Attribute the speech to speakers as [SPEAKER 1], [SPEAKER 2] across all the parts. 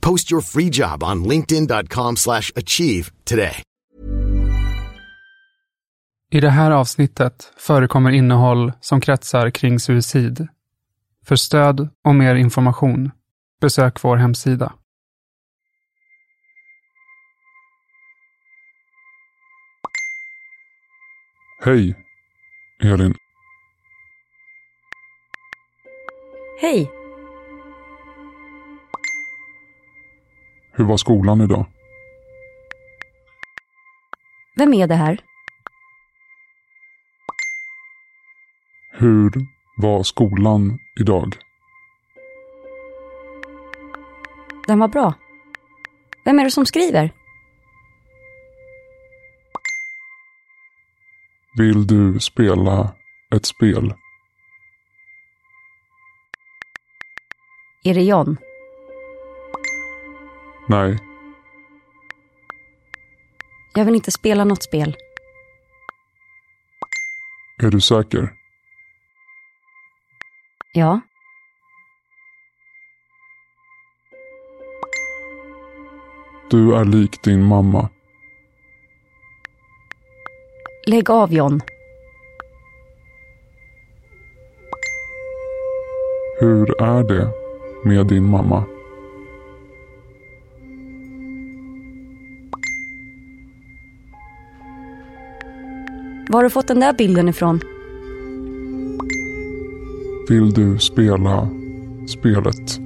[SPEAKER 1] Post your free job on linkedin.com/achieve slash achieve today.
[SPEAKER 2] I det här avsnittet förekommer innehåll som kretsar kring suicid. För stöd och mer information, besök vår hemsida.
[SPEAKER 3] Hej, Elin.
[SPEAKER 4] Hej.
[SPEAKER 3] Hur var skolan idag?
[SPEAKER 4] Vem är det här?
[SPEAKER 3] Hur var skolan idag?
[SPEAKER 4] Den var bra. Vem är det som skriver?
[SPEAKER 3] Vill du spela ett spel?
[SPEAKER 4] Är det John?
[SPEAKER 3] Nej,
[SPEAKER 4] Jag vill inte spela något spel.
[SPEAKER 3] är du säker?
[SPEAKER 4] Ja,
[SPEAKER 3] Du är lik din mamma.
[SPEAKER 4] lägg av John.
[SPEAKER 3] Hur är det med din mamma?
[SPEAKER 4] Var har du fått den där bilden ifrån?
[SPEAKER 3] Vill du spela spelet?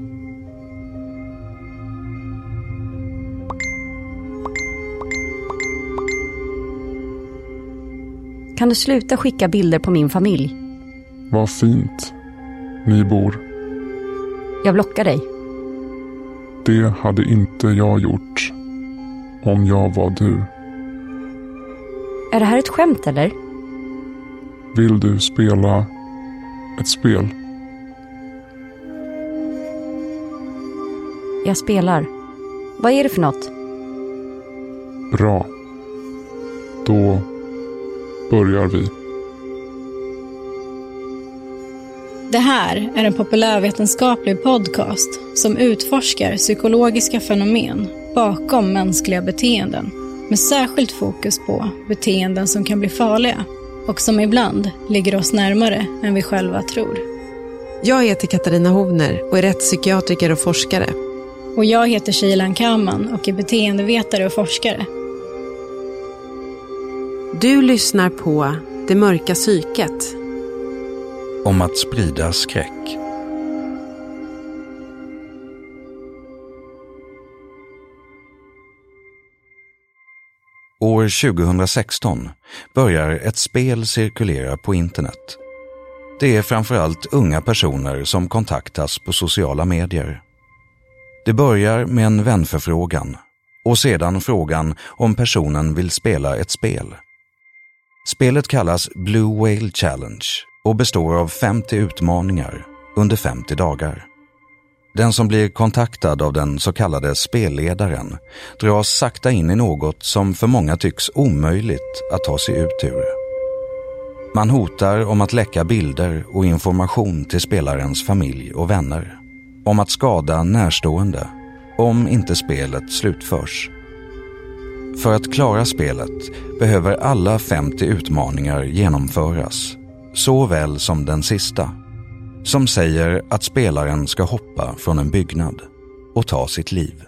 [SPEAKER 4] Kan du sluta skicka bilder på min familj?
[SPEAKER 3] Vad fint ni bor.
[SPEAKER 4] Jag blockar dig.
[SPEAKER 3] Det hade inte jag gjort om jag var du.
[SPEAKER 4] Är det här ett skämt eller?
[SPEAKER 3] Vill du spela ett spel?
[SPEAKER 4] Jag spelar. Vad är det för något?
[SPEAKER 3] Bra. Då börjar vi.
[SPEAKER 5] Det här är en populärvetenskaplig podcast som utforskar psykologiska fenomen bakom mänskliga beteenden med särskilt fokus på beteenden som kan bli farliga. och som ibland ligger oss närmare än vi själva tror.
[SPEAKER 6] Jag heter Katarina Hovner och är rättspsykiatriker och forskare.
[SPEAKER 5] Och jag heter Shilan Kaman och är beteendevetare och forskare.
[SPEAKER 6] Du lyssnar på Det mörka psyket.
[SPEAKER 7] Om att sprida skräck. År 2016 börjar ett spel cirkulera på internet. Det är framförallt unga personer som kontaktas på sociala medier. Det börjar med en vänförfrågan och sedan frågan om personen vill spela ett spel. Spelet kallas Blue Whale Challenge och består av 50 utmaningar under 50 dagar. Den som blir kontaktad av den så kallade spelledaren dras sakta in i något som för många tycks omöjligt att ta sig ut ur. Man hotar om att läcka bilder och information till spelarens familj och vänner. Om att skada närstående om inte spelet slutförs. För att klara spelet behöver alla 50 utmaningar genomföras, såväl som den sista som säger att spelaren ska hoppa från en byggnad och ta sitt liv.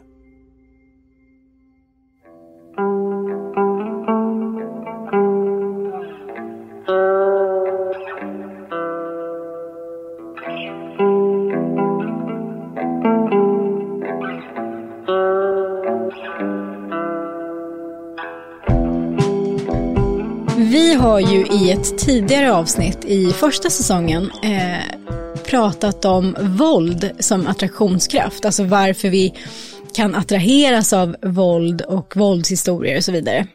[SPEAKER 5] Vi har ju i ett tidigare avsnitt i första säsongen eh, pratat om våld som attraktionskraft, alltså varför vi kan attraheras av våld och våldshistorier och så vidare.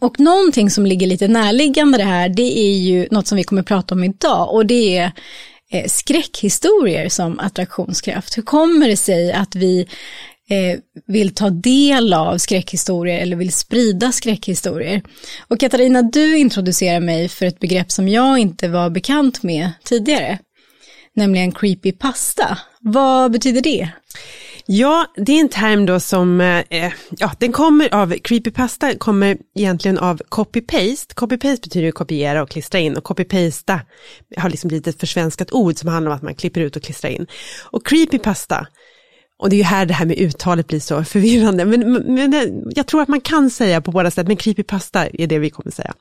[SPEAKER 5] Och någonting som ligger lite närliggande det här, det är ju något som vi kommer prata om idag och det är eh, skräckhistorier som attraktionskraft. Hur kommer det sig att vi eh, vill ta del av skräckhistorier eller vill sprida skräckhistorier? Och Katarina, du introducerar mig för ett begrepp som jag inte var bekant med tidigare nämligen creepy pasta, Vad betyder det?
[SPEAKER 6] Ja, det är en term då som, eh, eh ja, den kommer av, creepypasta kommer egentligen av copy-paste. Copy-paste betyder kopiera och klistra in och copy-pasta har liksom blivit ett försvenskat ord som handlar om att man klipper ut och klistrar in. Och creepypasta, och det är ju här det här med uttalet blir så förvirrande. Men, men eh, jag tror att man kan säga på båda sätt, men creepypasta är det vi kommer säga.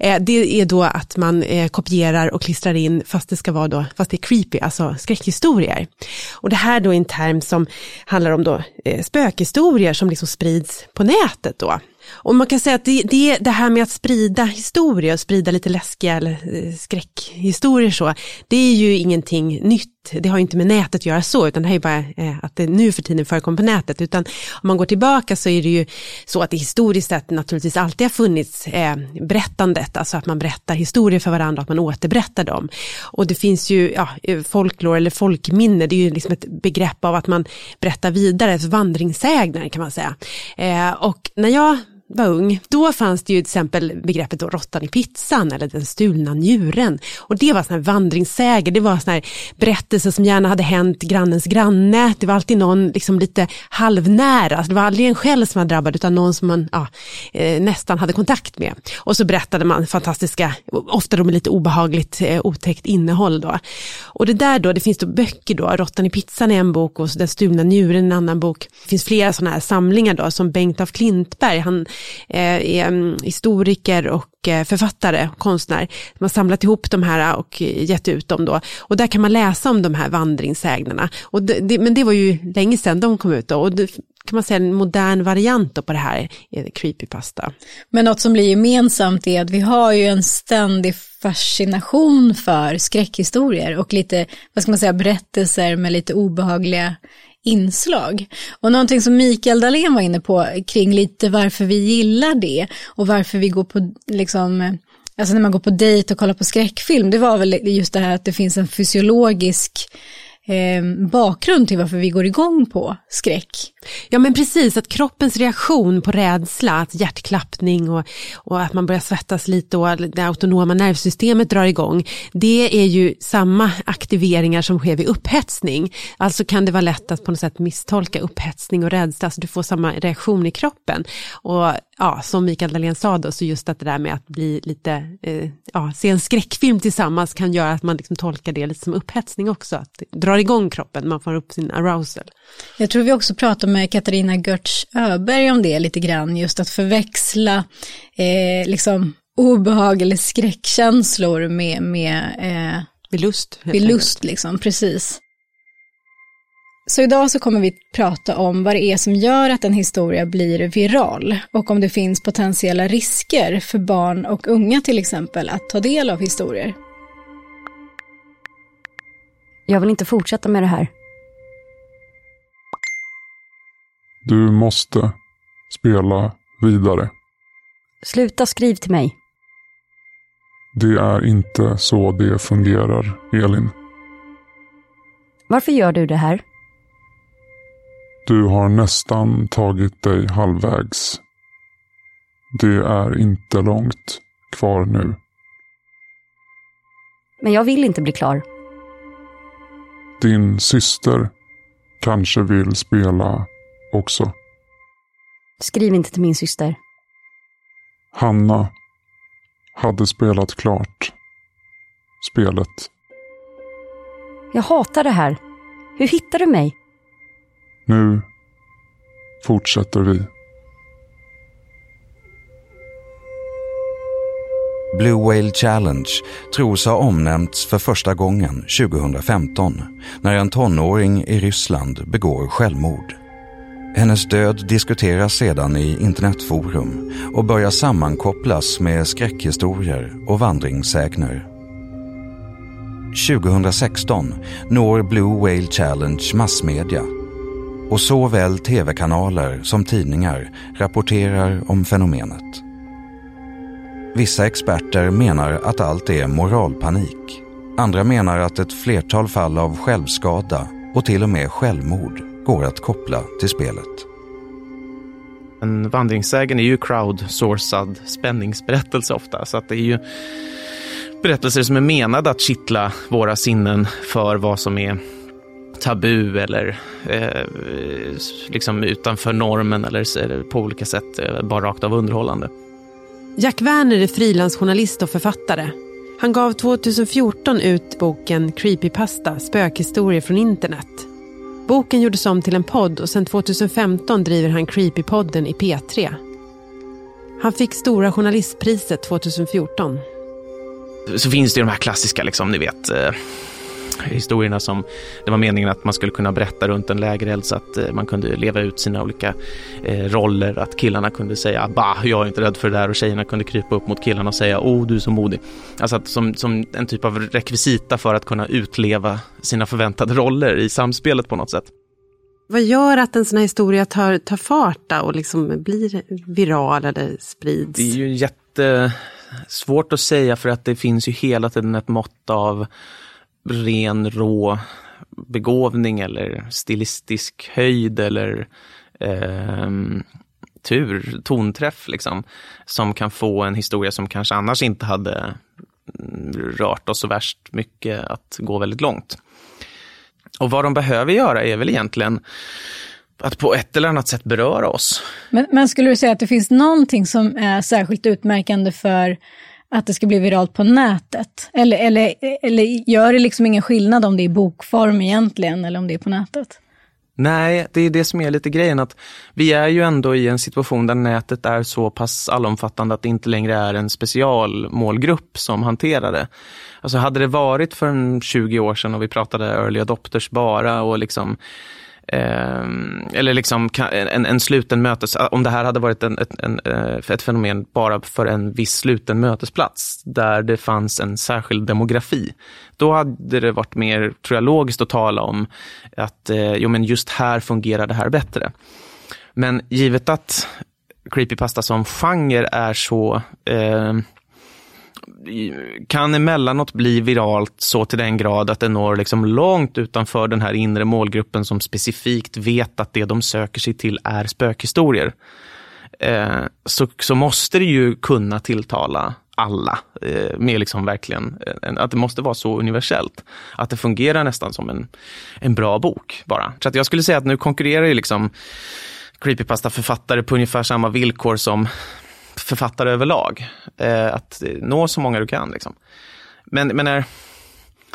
[SPEAKER 6] Eh, det är då att man eh, kopierar och klistrar in, fast det ska vara då, fast det är creepy, alltså skräckhistorier. Och det här då är en term som handlar om då eh, spökhistorier som liksom sprids på nätet då. Och man kan säga att det, det, det här med att sprida historier, sprida lite läskiga eller eh, skräckhistorier så, det är ju ingenting nytt. Det har inte med nätet att göra så, utan det här är bara eh, att det nu för tiden förekommer på nätet. Utan om man går tillbaka så är det ju så att det historiskt sett naturligtvis alltid har funnits eh, berättandet, alltså att man berättar historier för varandra, att man återberättar dem. Och det finns ju, ja, eh, folklore eller folkminne, det är ju liksom ett begrepp av att man berättar vidare, vandringssägner kan man säga. Eh, och när jag var ung, då fanns det ju till exempel begreppet då, råttan i pizzan eller den stulna njuren. Och det var sån här vandringssäger, det var sån här berättelser som gärna hade hänt grannens granne. Det var alltid någon liksom lite halvnära, alltså det var aldrig en själv som var drabbad utan någon som man ja, eh, nästan hade kontakt med. Och så berättade man fantastiska, ofta då med lite obehagligt eh, otäckt innehåll då. Och det där då, det finns då böcker då, Råttan i pizzan är en bok och Den stulna njuren en annan bok. Det finns flera sådana här samlingar då som Bengt af Klintberg, han Eh, är mm, historiker och eh, författare, konstnär. De har samlat ihop de här eh, och gett ut dem då. Och där kan man läsa om de här vandringssägnerna. Och det, det, men det var ju länge sedan de kom ut då. Och det, kan man säga en modern variant på det här creepypasta.
[SPEAKER 5] Men något som blir gemensamt är att vi har ju en ständig fascination för skräckhistorier och lite, vad ska man säga, berättelser med lite obehagliga inslag. Och någonting som Mikael Dahlén var inne på kring lite varför vi gillar det och varför vi går på, liksom, eh, alltså när man går på dejt och kollar på skräckfilm, det var väl just det här att det finns en fysiologisk eh, bakgrund till varför vi går igång på skräck.
[SPEAKER 6] Ja men precis, att kroppens reaktion på rädsla, att hjärtklappning och, och att man börjar svettas lite och det autonoma nervsystemet drar igång, det är ju samma aktiveringar som sker vid upphetsning. Alltså kan det vara lätt att på något sätt misstolka upphetsning och rädsla, så du får samma reaktion i kroppen. Och ja, som Mikael Dahlén sa då, så just att det där med att bli lite, eh, ja, se en skräckfilm tillsammans kan göra att man liksom tolkar det lite som upphetsning också, att det drar igång kroppen, man får upp sin arousal.
[SPEAKER 5] Jag tror vi också pratar med Katarina Görtz Öberg om det lite grann, just att förväxla eh, liksom obehag eller skräckkänslor med, med, eh,
[SPEAKER 6] med lust.
[SPEAKER 5] Med lust liksom, precis. Så idag så kommer vi prata om vad det är som gör att en historia blir viral och om det finns potentiella risker för barn och unga till exempel att ta del av historier.
[SPEAKER 4] Jag vill inte fortsätta med det här.
[SPEAKER 3] Du måste spela vidare.
[SPEAKER 4] Sluta skriv till mig.
[SPEAKER 3] Det är inte så det fungerar, Elin.
[SPEAKER 4] Varför gör du det här?
[SPEAKER 3] Du har nästan tagit dig halvvägs. Det är inte långt kvar nu.
[SPEAKER 4] Men jag vill inte bli klar.
[SPEAKER 3] Din syster kanske vill spela också.
[SPEAKER 4] Skriv inte till min syster.
[SPEAKER 3] Hanna hade spelat klart spelet.
[SPEAKER 4] Jag hatar det här. Hur hittar du mig?
[SPEAKER 3] Nu fortsätter vi.
[SPEAKER 7] Blue Whale Challenge tros ha omnämnts för första gången 2015 när en tonåring i Ryssland begår självmord. Hennes död diskuteras sedan i internetforum och börjar sammankopplas med skräckhistorier och vandringssägner. 2016 når Blue Whale Challenge massmedia och såväl tv-kanaler som tidningar rapporterar om fenomenet. Vissa experter menar att allt är moralpanik. Andra menar att ett flertal fall av självskada och till och med självmord går att koppla till spelet.
[SPEAKER 8] En vandringssägen är ju crowdsourcad spänningsberättelse ofta, så att det är ju berättelser som är menade att kittla våra sinnen för vad som är tabu eller eh, liksom utanför normen eller på olika sätt eh, bara rakt av underhållande.
[SPEAKER 6] Jack Werner är frilansjournalist och författare. Han gav 2014 ut boken Creepypasta, spökhistorier från internet. Boken gjordes om till en podd och sedan 2015 driver han Creepypodden i P3. Han fick Stora Journalistpriset 2014.
[SPEAKER 8] Så finns det ju de här klassiska, liksom, ni vet, eh, historierna som det var meningen att man skulle kunna berätta runt en lägereld så att eh, man kunde leva ut sina olika eh, roller. Att killarna kunde säga bah, jag är inte rädd för det där och tjejerna kunde krypa upp mot killarna och säga oh, du är så modig. Alltså att som, som en typ av rekvisita för att kunna utleva sina förväntade roller i samspelet på något sätt.
[SPEAKER 6] Vad gör att en sån här historia tar, tar fart och liksom blir viral eller sprids?
[SPEAKER 8] Det är ju jättesvårt att säga för att det finns ju hela tiden ett mått av ren rå begåvning eller stilistisk höjd eller eh, tur, tonträff liksom, som kan få en historia som kanske annars inte hade mm, rört oss så värst mycket att gå väldigt långt. Och vad de behöver göra är väl egentligen att på ett eller annat sätt beröra oss.
[SPEAKER 5] Men, men skulle du säga att det finns någonting som är särskilt utmärkande för att det ska bli viralt på nätet? Eller, eller, eller gör det liksom ingen skillnad om det är i bokform egentligen eller om det är på nätet?
[SPEAKER 8] Nej, det är det som är lite grejen att vi är ju ändå i en situation där nätet är så pass allomfattande att det inte längre är en specialmålgrupp som hanterar det. Alltså hade det varit för 20 år sedan och vi pratade early adopters bara och liksom Ehm, eller liksom en, en sluten mötes... Ah, om det här hade varit en, ett, en, eh, ett fenomen bara för en viss sluten mötesplats där det fanns en särskild demografi. Då hade det varit mer, tror jag, logiskt att tala om att eh, jo, men just här fungerar det här bättre. Men givet att creepypasta som genre är så eh, kan emellanåt bli viralt så till den grad att det når liksom långt utanför den här inre målgruppen som specifikt vet att det de söker sig till är spökhistorier. Eh, så, så måste det ju kunna tilltala alla. Eh, med liksom verkligen, eh, att det måste vara så universellt. Att det fungerar nästan som en, en bra bok bara. Så att jag skulle säga att nu konkurrerar ju liksom creepypasta-författare på ungefär samma villkor som författare överlag. Eh, att nå så många du kan. Liksom. Men, men när,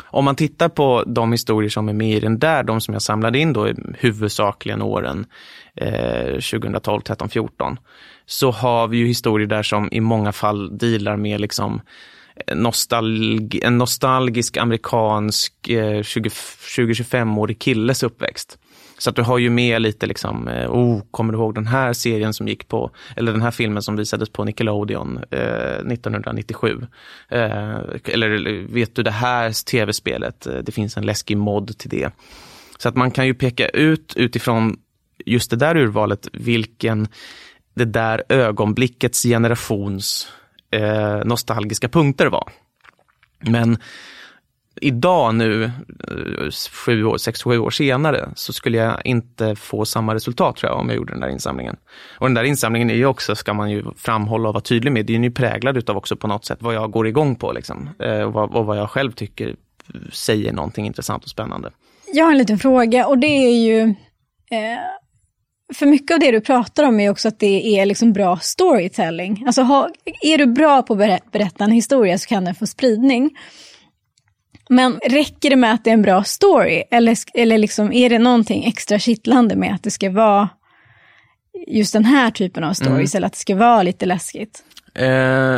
[SPEAKER 8] om man tittar på de historier som är med i den där, de som jag samlade in då huvudsakligen åren eh, 2012, 13, 14, så har vi ju historier där som i många fall dealar med liksom eh, nostalg, en nostalgisk amerikansk eh, 20-25-årig killes uppväxt. Så att du har ju med lite liksom, eh, oh, kommer du ihåg den här serien som gick på, eller den här filmen som visades på Nickelodeon eh, 1997? Eh, eller vet du det här tv-spelet, eh, det finns en läskig mod till det. Så att man kan ju peka ut utifrån just det där urvalet vilken det där ögonblickets generations eh, nostalgiska punkter var. Men idag nu, eh, sju år, sex, sju år senare, så skulle jag inte få samma resultat tror jag om jag gjorde den där insamlingen. Och den där insamlingen är ju också, ska man ju framhålla och vara tydlig med, den är ju präglad utav också på något sätt vad jag går igång på liksom. Eh, och, vad, och vad jag själv tycker säger någonting intressant och spännande.
[SPEAKER 5] Jag har en liten fråga och det är ju, eh, för mycket av det du pratar om är också att det är liksom bra storytelling. Alltså ha, är du bra på att berätta en historia så kan den få spridning. Men räcker det med att det är en bra story? Eller, eller liksom, är det någonting extra kittlande med att det ska vara just den här typen av stories, mm. eller att det ska vara lite läskigt?
[SPEAKER 8] Eh,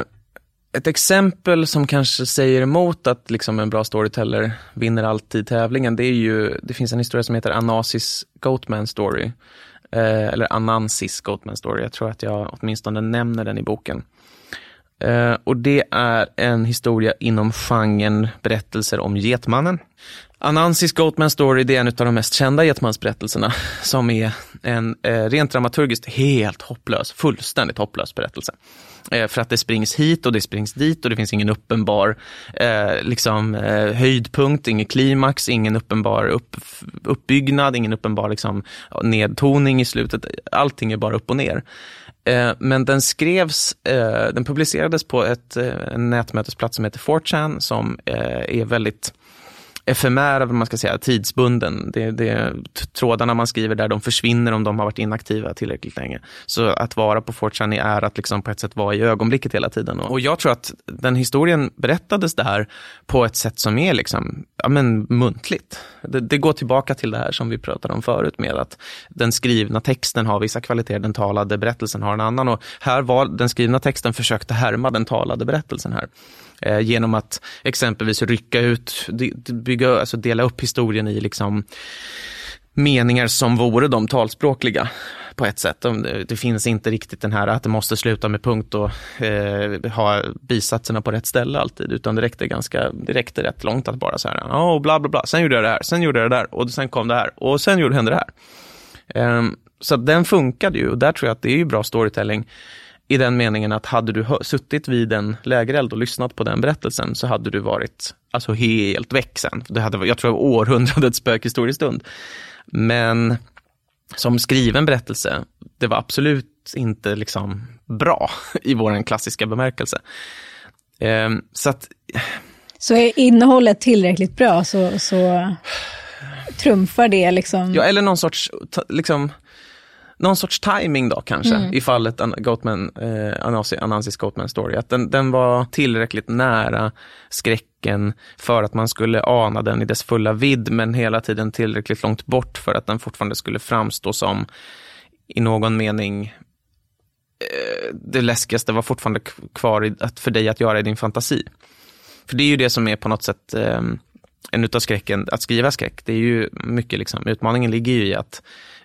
[SPEAKER 8] ett exempel som kanske säger emot att liksom en bra storyteller vinner alltid tävlingen, det är ju, det finns en historia som heter Anasis Goatman Story. Eh, eller Anansis Goatman Story, jag tror att jag åtminstone nämner den i boken. Eh, och det är en historia inom genren berättelser om Getmannen. Anansis Goatman Story det är en av de mest kända Getmansberättelserna som är en eh, rent dramaturgiskt helt hopplös, fullständigt hopplös berättelse. Eh, för att det springs hit och det springs dit och det finns ingen uppenbar liksom, höjdpunkt, ingen klimax, ingen uppenbar upp, uppbyggnad, ingen uppenbar liksom, nedtoning i slutet. Allting är bara upp och ner. Eh, men den skrevs, eh, den publicerades på ett, eh, en nätmötesplats som heter 4chan som är väldigt efemär, vad man ska säga, tidsbunden. Det, det, trådarna man skriver där, de försvinner om de har varit inaktiva tillräckligt länge. Så att vara på 4chan är att liksom på ett sätt vara i ögonblicket hela tiden. Och jag tror att den historien berättades där på ett sätt som är liksom, ja men muntligt. Det, det, går tillbaka till det här som vi pratade om förut med att den skrivna texten har vissa kvaliteter, den talade berättelsen har en annan. Och här var den skrivna texten försökte härma den talade berättelsen här. Eh, genom att exempelvis rycka ut, bygga, alltså dela upp historien i liksom meningar som vore de talspråkliga på ett sätt. Det finns inte riktigt den här att det måste sluta med punkt och eh, ha bisatserna på rätt ställe alltid, utan det räckte, ganska, det räckte rätt långt att bara så här, oh, bla bla bla, sen gjorde jag det här, sen gjorde jag det där och sen kom det här och sen gjorde, hände det här. Um, så den funkade ju och där tror jag att det är ju bra storytelling i den meningen att hade du suttit vid en lägereld och lyssnat på den berättelsen så hade du varit alltså helt väck sen. Det hade, jag tror århundradets spökhistoriestund. Men som skriven berättelse, det var absolut inte liksom bra i vår klassiska bemärkelse. Eh, så att...
[SPEAKER 5] Så är innehållet tillräckligt bra så, så trumfar det liksom?
[SPEAKER 8] Ja, eller någon sorts, liksom, någon sorts timing då kanske mm. i fallet Goatman, eh, Anansi, Anansis Goatman Story. Att den, den var tillräckligt nära skräcken för att man skulle ana den i dess fulla vidd men hela tiden tillräckligt långt bort för att den fortfarande skulle framstå som i någon mening eh, det läskigaste var fortfarande kvar i, att, för dig att göra i din fantasi. För det är ju det som är på något sätt eh, en utav skräcken, att skriva skräck. Det är ju mycket liksom, utmaningen ligger ju i att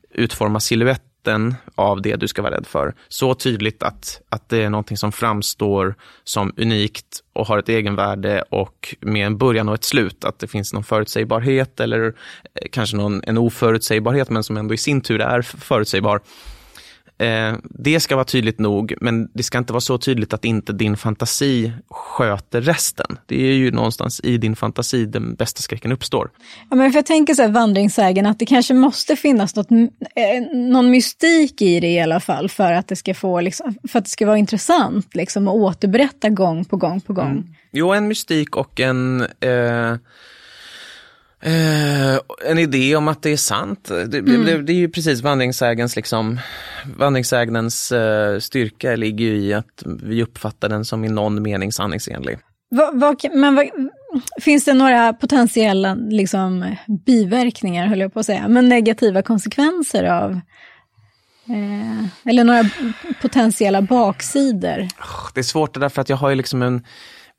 [SPEAKER 8] utforma silhuett resten av det du ska vara rädd för. Så tydligt att, att det är någonting som framstår som unikt och har ett egenvärde och med en början och ett slut. Att det finns någon förutsägbarhet eller eh, kanske någon, en oförutsägbarhet men som ändå i sin tur är förutsägbar. Eh, det ska vara tydligt nog, men det ska inte vara så tydligt att inte din fantasi sköter resten. Det är ju någonstans i din fantasi den bästa skräcken uppstår.
[SPEAKER 5] Ja, men för jag tänker så här, vandringssägen, att det kanske måste finnas något, eh, någon mystik i det i alla fall, för att det ska, få, liksom, för att det ska vara intressant liksom, att återberätta gång på gång på gång. Mm.
[SPEAKER 8] Jo, en mystik och en eh, Uh, en idé om att det är sant. Det, mm. det, det är ju precis vandringsägens, liksom, vandringsägnens uh, styrka ligger ju i att vi uppfattar den som i någon mening sanningsenlig.
[SPEAKER 5] Va, va, men va, finns det några potentiella liksom, biverkningar, höll jag på att säga, men negativa konsekvenser av eh, eller några potentiella baksidor?
[SPEAKER 8] Det är svårt det där för att jag har ju liksom en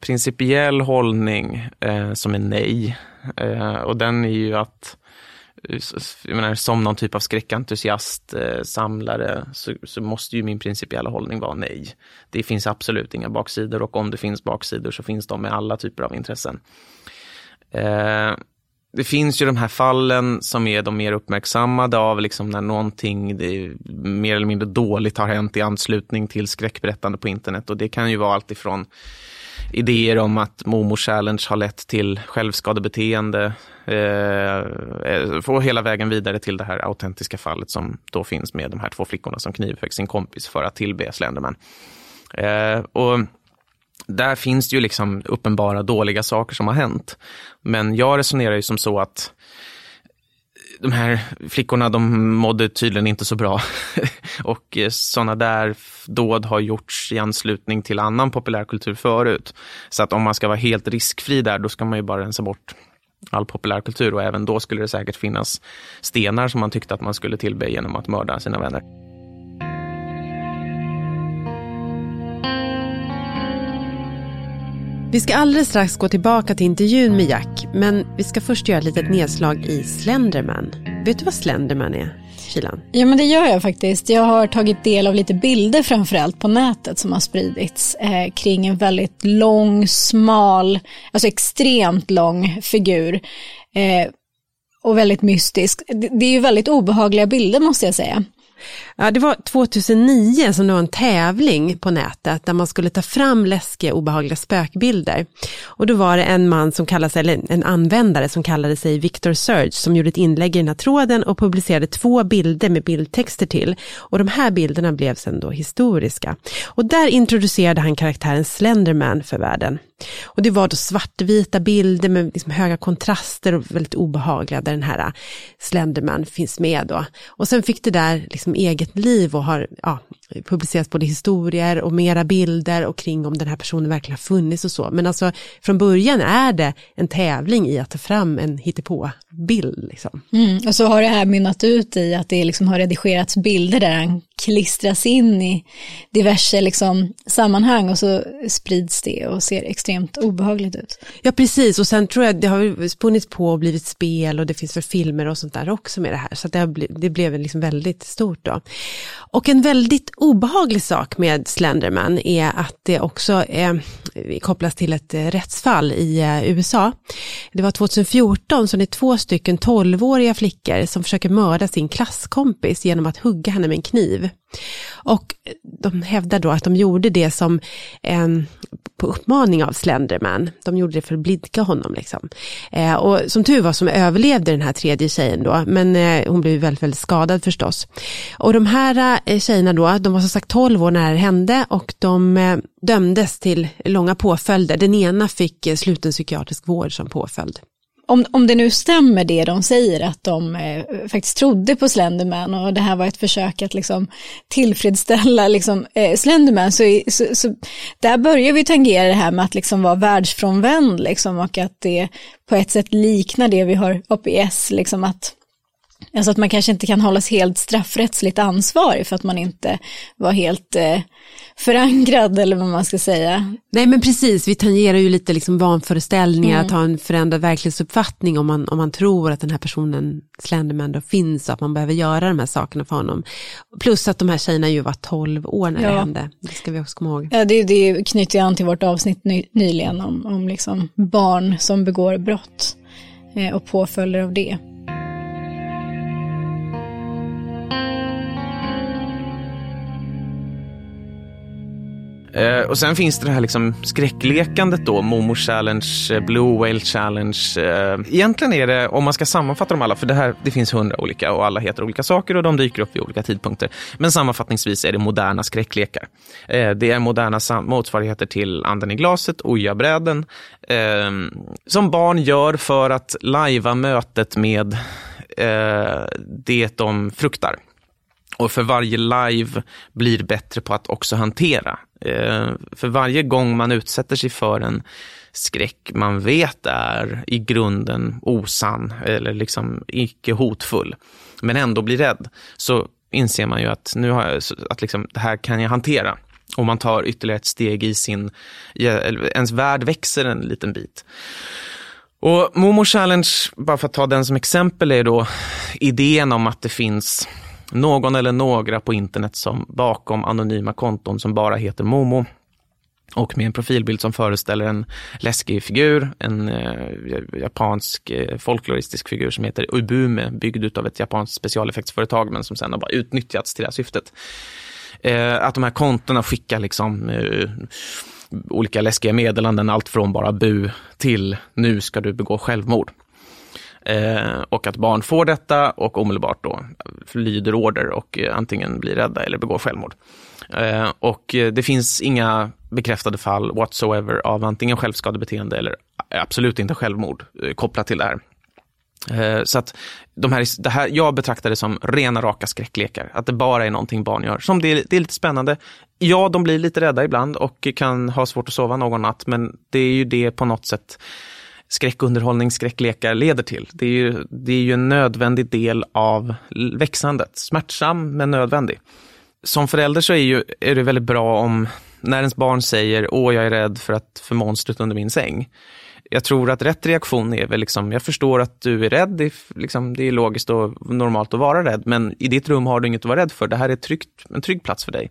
[SPEAKER 8] principiell hållning eh, som är nej. Eh, och den är ju att eh, jag menar, som någon typ av skräckentusiast, eh, samlare, så, så, måste ju min principiella hållning vara nej. Det finns absolut inga baksidor och om det finns baksidor så finns de med alla typer av intressen. Eh, det finns ju de här fallen som är de mer uppmärksammade av liksom när någonting mer eller mindre dåligt har hänt i anslutning till skräckberättande på internet och det kan ju vara allt ifrån idéer om att Momo Challenge har lett till självskadebeteende. Eh, eh, hela vägen vidare till det här autentiska fallet som då finns med de här två flickorna som knivhögg sin kompis för att tillbe Slenderman. Eh, och där finns det ju liksom uppenbara dåliga saker som har hänt. Men jag resonerar ju som så att de här flickorna de mådde tydligen inte så bra. och eh, sådana där dåd har gjorts i anslutning till annan populärkultur förut. Så att om man ska vara helt riskfri där, då ska man ju bara rensa bort all populärkultur och även då skulle det säkert finnas stenar som man tyckte att man skulle tillbe genom att mörda sina vänner.
[SPEAKER 6] Vi ska alldeles strax gå tillbaka till intervjun med Jack, men vi ska först göra ett litet nedslag i Slenderman. Vet du vad Slenderman är, Kilan?
[SPEAKER 5] Ja, men det gör jag faktiskt. Jag har tagit del av lite bilder framförallt på nätet som har spridits eh, kring en väldigt lång, smal, alltså extremt lång figur. Eh, och väldigt mystisk. Det, det är ju väldigt obehagliga bilder måste jag säga.
[SPEAKER 6] Ja, det var 2009 som det var en tävling på nätet där man skulle ta fram läskiga obehagliga spökbilder. Och då var det en man som kallade sig, eller en användare som kallade sig Victor Surge som gjorde ett inlägg i den här tråden och publicerade två bilder med bildtexter till. Och de här bilderna blev sen då historiska. Och där introducerade han karaktären Slenderman för världen. Och det var då svartvita bilder med liksom höga kontraster och väldigt obehagliga där den här äh, Slenderman finns med då. Och sen fick det där liksom eget liv och har ja, publicerats både historier och mera bilder och kring om den här personen verkligen har funnits och så. Men alltså från början är det en tävling i att ta fram en hittepå-bild. Liksom.
[SPEAKER 5] Mm, och så har det här mynnat ut i att det liksom har redigerats bilder där han klistras in i diverse liksom, sammanhang och så sprids det och ser extremt obehagligt ut.
[SPEAKER 6] Ja precis och sen tror jag det har spunnits på och blivit spel och det finns för filmer och sånt där också med det här så det, har, det blev liksom väldigt stort då. Och en väldigt obehaglig sak med Slenderman är att det också eh, kopplas till ett eh, rättsfall i eh, USA. Det var 2014 som det är två stycken 12-åriga flickor som försöker mörda sin klasskompis genom att hugga henne med en kniv. Och de hävdar då att de gjorde det som en, på uppmaning av Slenderman. De gjorde det för att blidka honom. Liksom. Eh, och som tur var som överlevde den här tredje tjejen då, men eh, hon blev väldigt, väldigt skadad förstås. Och de här eh, tjejerna då, de var som sagt 12 år när det hände och de eh, dömdes till långa påföljder. Den ena fick eh, sluten psykiatrisk vård som påföljd
[SPEAKER 5] om, om det nu stämmer det de säger, att de eh, faktiskt trodde på Slenderman och det här var ett försök att liksom tillfredsställa liksom, eh, Slenderman, så, så, så, där börjar vi tangera det här med att liksom vara världsfrånvänd liksom, och att det på ett sätt liknar det vi har APS, liksom att Alltså att man kanske inte kan hållas helt straffrättsligt ansvarig för att man inte var helt eh, förankrad eller vad man ska säga.
[SPEAKER 6] Nej men precis, vi tangerar ju lite liksom vanföreställningar, mm. att ha en förändrad verklighetsuppfattning om man, om man tror att den här personen, Slenderman, då finns och att man behöver göra de här sakerna för honom. Plus att de här tjejerna ju var 12 år när ja. det hände, det ska vi också komma ihåg.
[SPEAKER 5] Ja, det, det knyter ju an till vårt avsnitt ny, nyligen om, om liksom barn som begår brott eh, och påföljder av det.
[SPEAKER 8] Eh, och sen finns det det här liksom skräcklekandet då, Momo Challenge, eh, Blue Whale Challenge. Eh, egentligen är det, om man ska sammanfatta dem alla, för det här det finns hundra olika och alla heter olika saker och de dyker upp vid olika tidpunkter. Men sammanfattningsvis är det moderna skräcklekar. Eh, det är moderna motsvarigheter till Anden i glaset, Ojabräden, eh, som barn gör för att lajva mötet med eh, det de fruktar och för varje live blir bättre på att också hantera. Eh, för varje gång man utsätter sig för en skräck man vet är i grunden osann eller liksom icke hotfull, men ändå blir rädd, så inser man ju att, nu har jag, att liksom, det här kan jag hantera. Och man tar ytterligare ett steg i sin, ens värld växer en liten bit. Och Momo Challenge, bara för att ta den som exempel, är då idén om att det finns någon eller några på internet som bakom anonyma konton som bara heter Momo och med en profilbild som föreställer en läskig figur, en eh, japansk eh, folkloristisk figur som heter Ubume, byggd av ett japanskt specialeffektsföretag men som sen har bara utnyttjats till det här syftet. Eh, att de här kontona skickar liksom eh, olika läskiga meddelanden, allt från bara bu till nu ska du begå självmord. Eh, och att barn får detta och omedelbart då lyder order och eh, antingen blir rädda eller begår självmord. Eh, och eh, det finns inga bekräftade fall whatsoever av antingen självskadebeteende eller eh, absolut inte självmord eh, kopplat till det här. Eh, så att de här, det här, jag betraktar det som rena raka skräcklekar, att det bara är någonting barn gör. Som det det är lite spännande. Ja, de blir lite rädda ibland och kan ha svårt att sova någon natt, men det är ju det på något sätt skräckunderhållning, skräcklekar leder till. Det är, ju, det är ju en nödvändig del av växandet. Smärtsam, men nödvändig. Som förälder så är, ju, är det väldigt bra om när ens barn säger åh, jag är rädd för, att, för monstret under min säng. Jag tror att rätt reaktion är väl liksom, jag förstår att du är rädd, det är, liksom, det är logiskt och normalt att vara rädd, men i ditt rum har du inget att vara rädd för. Det här är tryggt, en trygg plats för dig.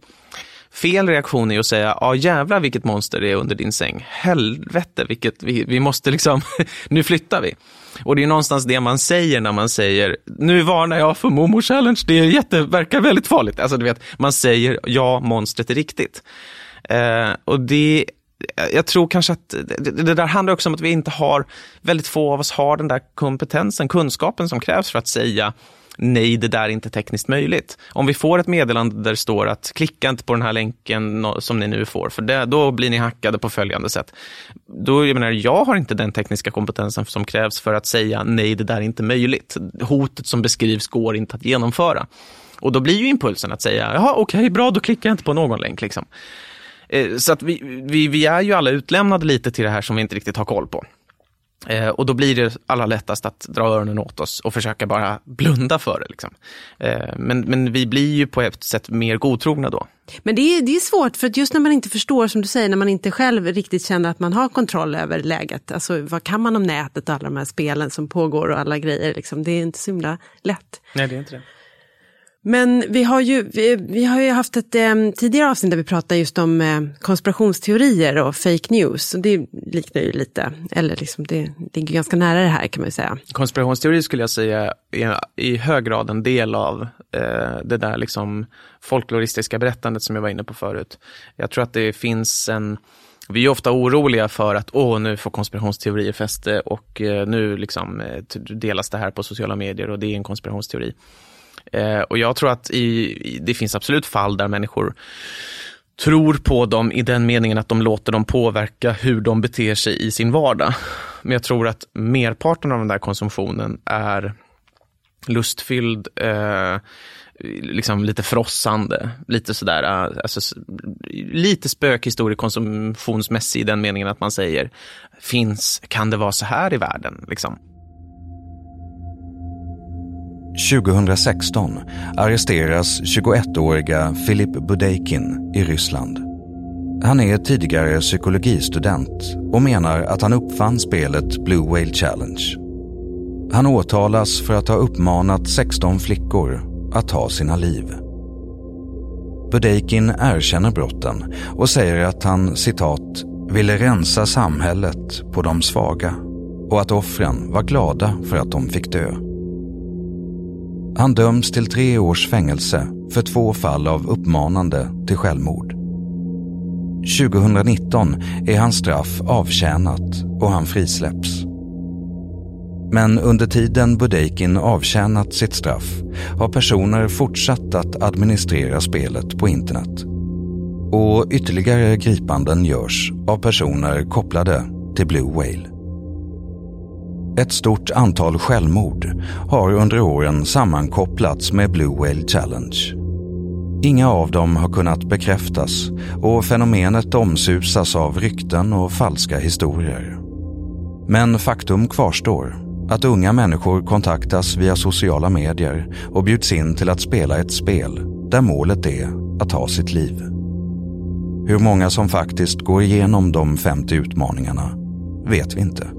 [SPEAKER 8] Fel reaktion är att säga, ja jävlar vilket monster det är under din säng. Helvete, vilket, vi, vi måste liksom, nu flyttar vi. Och det är någonstans det man säger när man säger, nu varnar jag för Momo Challenge, det är jätte, verkar väldigt farligt. Alltså du vet, man säger, ja monstret är riktigt. Eh, och det jag tror kanske att det, det, där handlar också om att vi inte har, väldigt få av oss har den där kompetensen, kunskapen som krävs för att säga nej, det där är inte tekniskt möjligt. Om vi får ett meddelande där det står att klicka inte på den här länken som ni nu får, för det, då blir ni hackade på följande sätt. Då, jag menar, jag har inte den tekniska kompetensen som krävs för att säga nej, det där är inte möjligt. Hotet som beskrivs går inte att genomföra. Och då blir ju impulsen att säga, jaha okej, okay, bra, då klickar jag inte på någon länk. Liksom. Eh, så att vi, vi, vi är ju alla utlämnade lite till det här som vi inte riktigt har koll på. Eh, och då blir det allra lättast att dra öronen åt oss och försöka bara blunda för det. Liksom. Eh, men, men vi blir ju på ett sätt mer godtrogna då.
[SPEAKER 6] Men det är, det är svårt, för att just när man inte förstår, som du säger, när man inte själv riktigt känner att man har kontroll över läget. Alltså vad kan man om nätet och alla de här spelen som pågår och alla grejer. Liksom. Det är inte så himla lätt.
[SPEAKER 8] Nej, det är inte det.
[SPEAKER 6] Men vi har ju, vi, vi har ju haft ett eh, tidigare avsnitt där vi pratade just om eh, konspirationsteorier och fake news. Och det liknar ju lite, eller liksom det ligger ganska nära det här kan man ju säga.
[SPEAKER 8] Konspirationsteorier skulle jag säga är i hög grad en del av eh, det där liksom folkloristiska berättandet som jag var inne på förut. Jag tror att det finns en vi är ofta oroliga för att åh, nu får konspirationsteorier fäste och eh, nu liksom, eh, delas det här på sociala medier och det är en konspirationsteori. Eh, och jag tror att i, det finns absolut fall där människor tror på dem i den meningen att de låter dem påverka hur de beter sig i sin vardag. Men jag tror att merparten av den där konsumtionen är lustfylld, eh, liksom lite frossande, lite sådär, eh, alltså, lite spökhistoriekonsumtionsmässig i den meningen att man säger, finns, kan det vara så här i världen? Liksom.
[SPEAKER 7] 2016 arresteras 21-åriga Filip Budeikin i Ryssland. Han är tidigare psykologistudent och menar att han uppfann spelet Blue Whale Challenge. Han åtalas för att ha uppmanat 16 flickor att ta sina liv. Budeikin erkänner brotten och säger att han citat ville rensa samhället på de svaga och att offren var glada för att de fick dö. Han döms till tre års fängelse för två fall av uppmanande till självmord. 2019 är hans straff avtjänat och han frisläpps. Men under tiden Budeikin avtjänat sitt straff har personer fortsatt att administrera spelet på internet. Och ytterligare gripanden görs av personer kopplade till Blue Whale. Ett stort antal självmord har under åren sammankopplats med Blue Whale Challenge. Inga av dem har kunnat bekräftas och fenomenet omsusas av rykten och falska historier. Men faktum kvarstår att unga människor kontaktas via sociala medier och bjuds in till att spela ett spel där målet är att ta sitt liv. Hur många som faktiskt går igenom de 50 utmaningarna vet vi inte.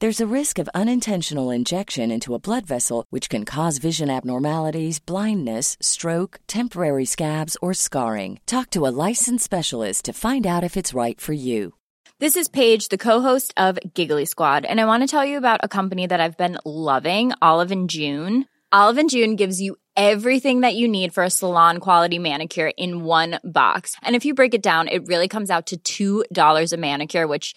[SPEAKER 9] There's a risk of unintentional injection into a blood vessel, which can cause vision abnormalities, blindness, stroke, temporary scabs, or scarring. Talk to a licensed specialist to find out if it's right for you.
[SPEAKER 10] This is Paige, the co-host of Giggly Squad, and I want to tell you about a company that I've been loving, Olive and June. Olive and June gives you everything that you need for a salon quality manicure in one box. And if you break it down, it really comes out to $2 a manicure, which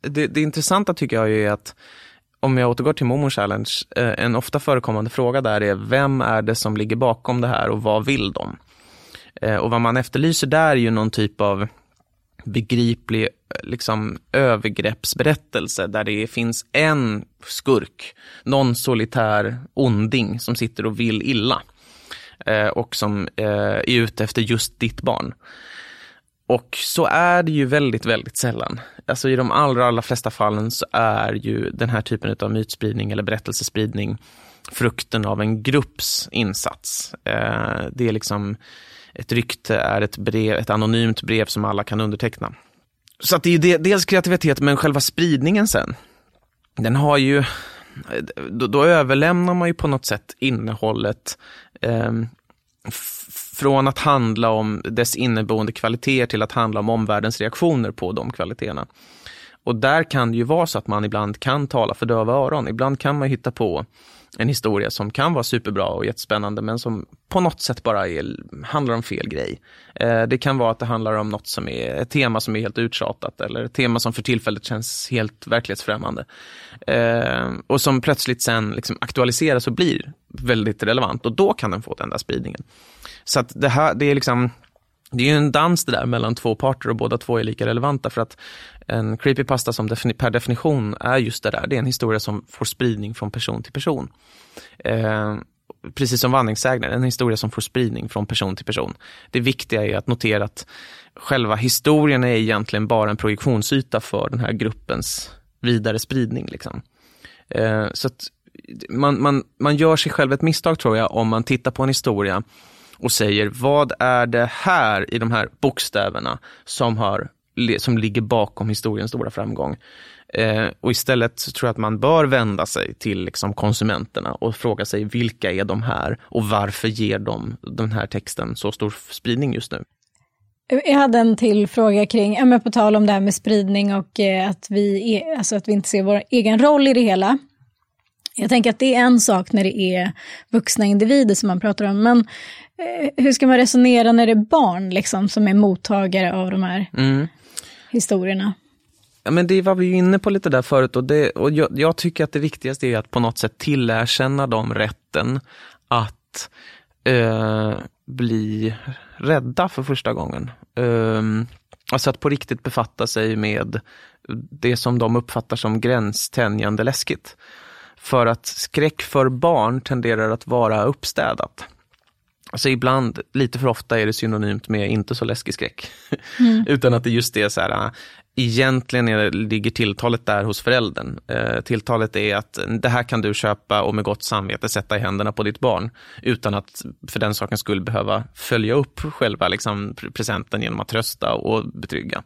[SPEAKER 8] Det, det intressanta tycker jag är att om jag återgår till Momo Challenge, eh, en ofta förekommande fråga där är vem är det som ligger bakom det här och vad vill de? Eh, och vad man efterlyser där är ju någon typ av begriplig liksom, övergreppsberättelse där det finns en skurk, någon solitär onding som sitter och vill illa eh, och som är ute efter just ditt barn. Och så är det ju väldigt, väldigt sällan. Alltså i de allra, allra flesta fallen så är ju den här typen av mytspridning eller berättelsespridning frukten av en grupps insats. Eh, det är liksom ett rykte är ett, brev, ett anonymt brev som alla kan underteckna. Så att det är ju dels kreativitet, men själva spridningen sen, den har ju, då, då överlämnar man ju på något sätt innehållet eh, från att handla om dess inneboende kvaliteter till att handla om omvärldens reaktioner på de kvaliteterna. Och där kan det ju vara så att man ibland kan tala för döva öron. Ibland kan man hitta på en historia som kan vara superbra och jättespännande men som på något sätt bara är, handlar om fel grej. Eh, det kan vara att det handlar om något som är ett tema som är helt uttjatat eller ett tema som för tillfället känns helt verklighetsfrämmande. Eh, och som plötsligt sen liksom aktualiseras och blir väldigt relevant och då kan den få den där spridningen. Så att det här, det är liksom det är ju en dans det där mellan två parter och båda två är lika relevanta för att en creepypasta som defini per definition är just det där, det är en historia som får spridning från person till person. Eh, precis som vandringssägner, en historia som får spridning från person till person. Det viktiga är att notera att själva historien är egentligen bara en projektionsyta för den här gruppens vidare spridning. Liksom. Eh, så att man, man, man gör sig själv ett misstag tror jag om man tittar på en historia och säger vad är det här i de här bokstäverna som, har, som ligger bakom historiens stora framgång. Eh, och istället så tror jag att man bör vända sig till liksom konsumenterna och fråga sig vilka är de här och varför ger de den här texten så stor spridning just nu?
[SPEAKER 5] Jag hade en till fråga kring, ja, på tal om det här med spridning och eh, att, vi är, alltså att vi inte ser vår egen roll i det hela. Jag tänker att det är en sak när det är vuxna individer som man pratar om, men hur ska man resonera när det är barn liksom, som är mottagare av de här mm. historierna?
[SPEAKER 8] Ja, men det var vi ju inne på lite där förut och, det, och jag, jag, tycker att det viktigaste är att på något sätt tillerkänna dem rätten att eh, bli rädda för första gången. Eh, alltså att på riktigt befatta sig med det som de uppfattar som gränstänjande läskigt. För att skräck för barn tenderar att vara uppstädat. Alltså ibland, lite för ofta är det synonymt med inte så läskig skräck. Mm. Utan att det just är så här, egentligen är det, ligger tilltalet där hos föräldern. Eh, tilltalet är att det här kan du köpa och med gott samvete sätta i händerna på ditt barn. Utan att för den saken skulle behöva följa upp själva liksom, presenten genom att trösta och betrygga.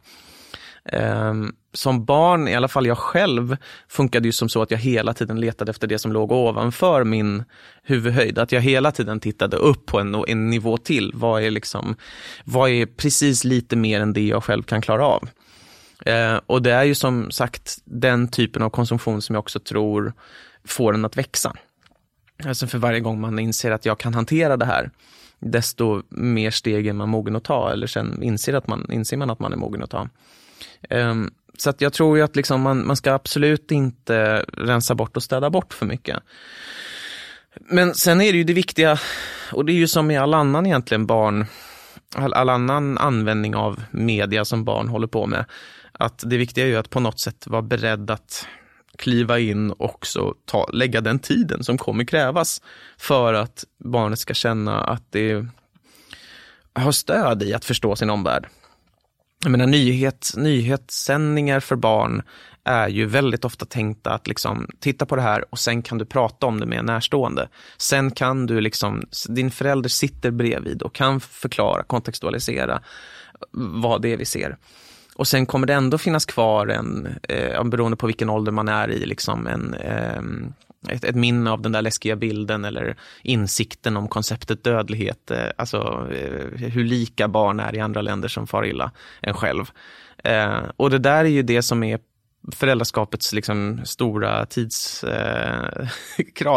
[SPEAKER 8] Ehm, som barn, i alla fall jag själv, funkade ju som så att jag hela tiden letade efter det som låg ovanför min huvudhöjd. Att jag hela tiden tittade upp på en, en nivå till. Vad är, liksom, vad är precis lite mer än det jag själv kan klara av? Eh, och det är ju som sagt den typen av konsumtion som jag också tror får en att växa. Alltså för varje gång man inser att jag kan hantera det här, desto mer steg är man mogen att ta eller sen inser, att man, inser man att man är mogen att ta. Um, så att jag tror ju att liksom man, man ska absolut inte rensa bort och städa bort för mycket. Men sen är det ju det viktiga, och det är ju som i all annan egentligen barn, all, all annan användning av media som barn håller på med, att det viktiga är ju att på något sätt vara beredd att kliva in och också ta, lägga den tiden som kommer krävas för att barnet ska känna att det har stöd i att förstå sin omvärld jag menar, nyhet, nyhetssändningar för barn är ju väldigt ofta tänkta att liksom, titta på det här och sen kan du prata om det med en närstående. Sen kan du liksom, din förälder sitter bredvid och kan förklara, kontextualisera vad det är vi ser. Och sen kommer det ändå finnas kvar en, eh, beroende på vilken ålder man är i, liksom en, eh, ett, ett, minne av den där läskiga bilden eller insikten om konceptet dödlighet. Eh, alltså eh, hur lika barn är i andra länder som far illa än själv. Eh, och det där är ju det som är föräldraskapets liksom stora tidskrav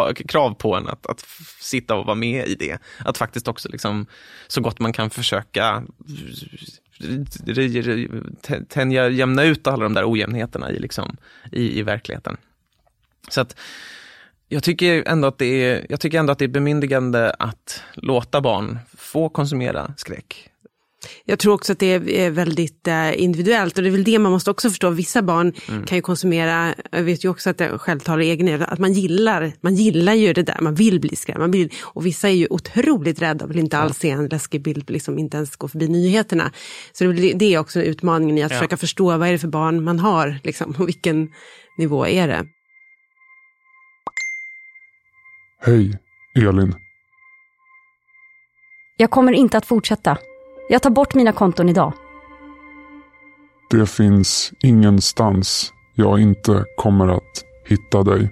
[SPEAKER 8] eh, krav på en att, att sitta och vara med i det. Att faktiskt också liksom, så gott man kan försöka eh, tänja, jämna ut alla de där ojämnheterna i, liksom, i, i verkligheten. Så att jag tycker ändå att det är, jag tycker ändå att det är bemyndigande att låta barn få konsumera skräck.
[SPEAKER 6] Jag tror också att det är väldigt eh, individuellt och det är väl det man måste också förstå. Vissa barn mm. kan ju konsumera, jag vet ju också att jag själv talar egen att man gillar, man gillar ju det där, man vill bli skrämd. Man vill, och vissa är ju otroligt rädda och vill inte alls se en läskig bild, liksom inte ens gå förbi nyheterna. Så det, det är också utmaningen i att ja. försöka förstå vad är det för barn man har liksom, och vilken nivå är det.
[SPEAKER 3] Hej, Elin.
[SPEAKER 4] Jag kommer inte att fortsätta. Jag tar bort mina konton idag.
[SPEAKER 3] Det finns ingenstans jag inte kommer att hitta dig.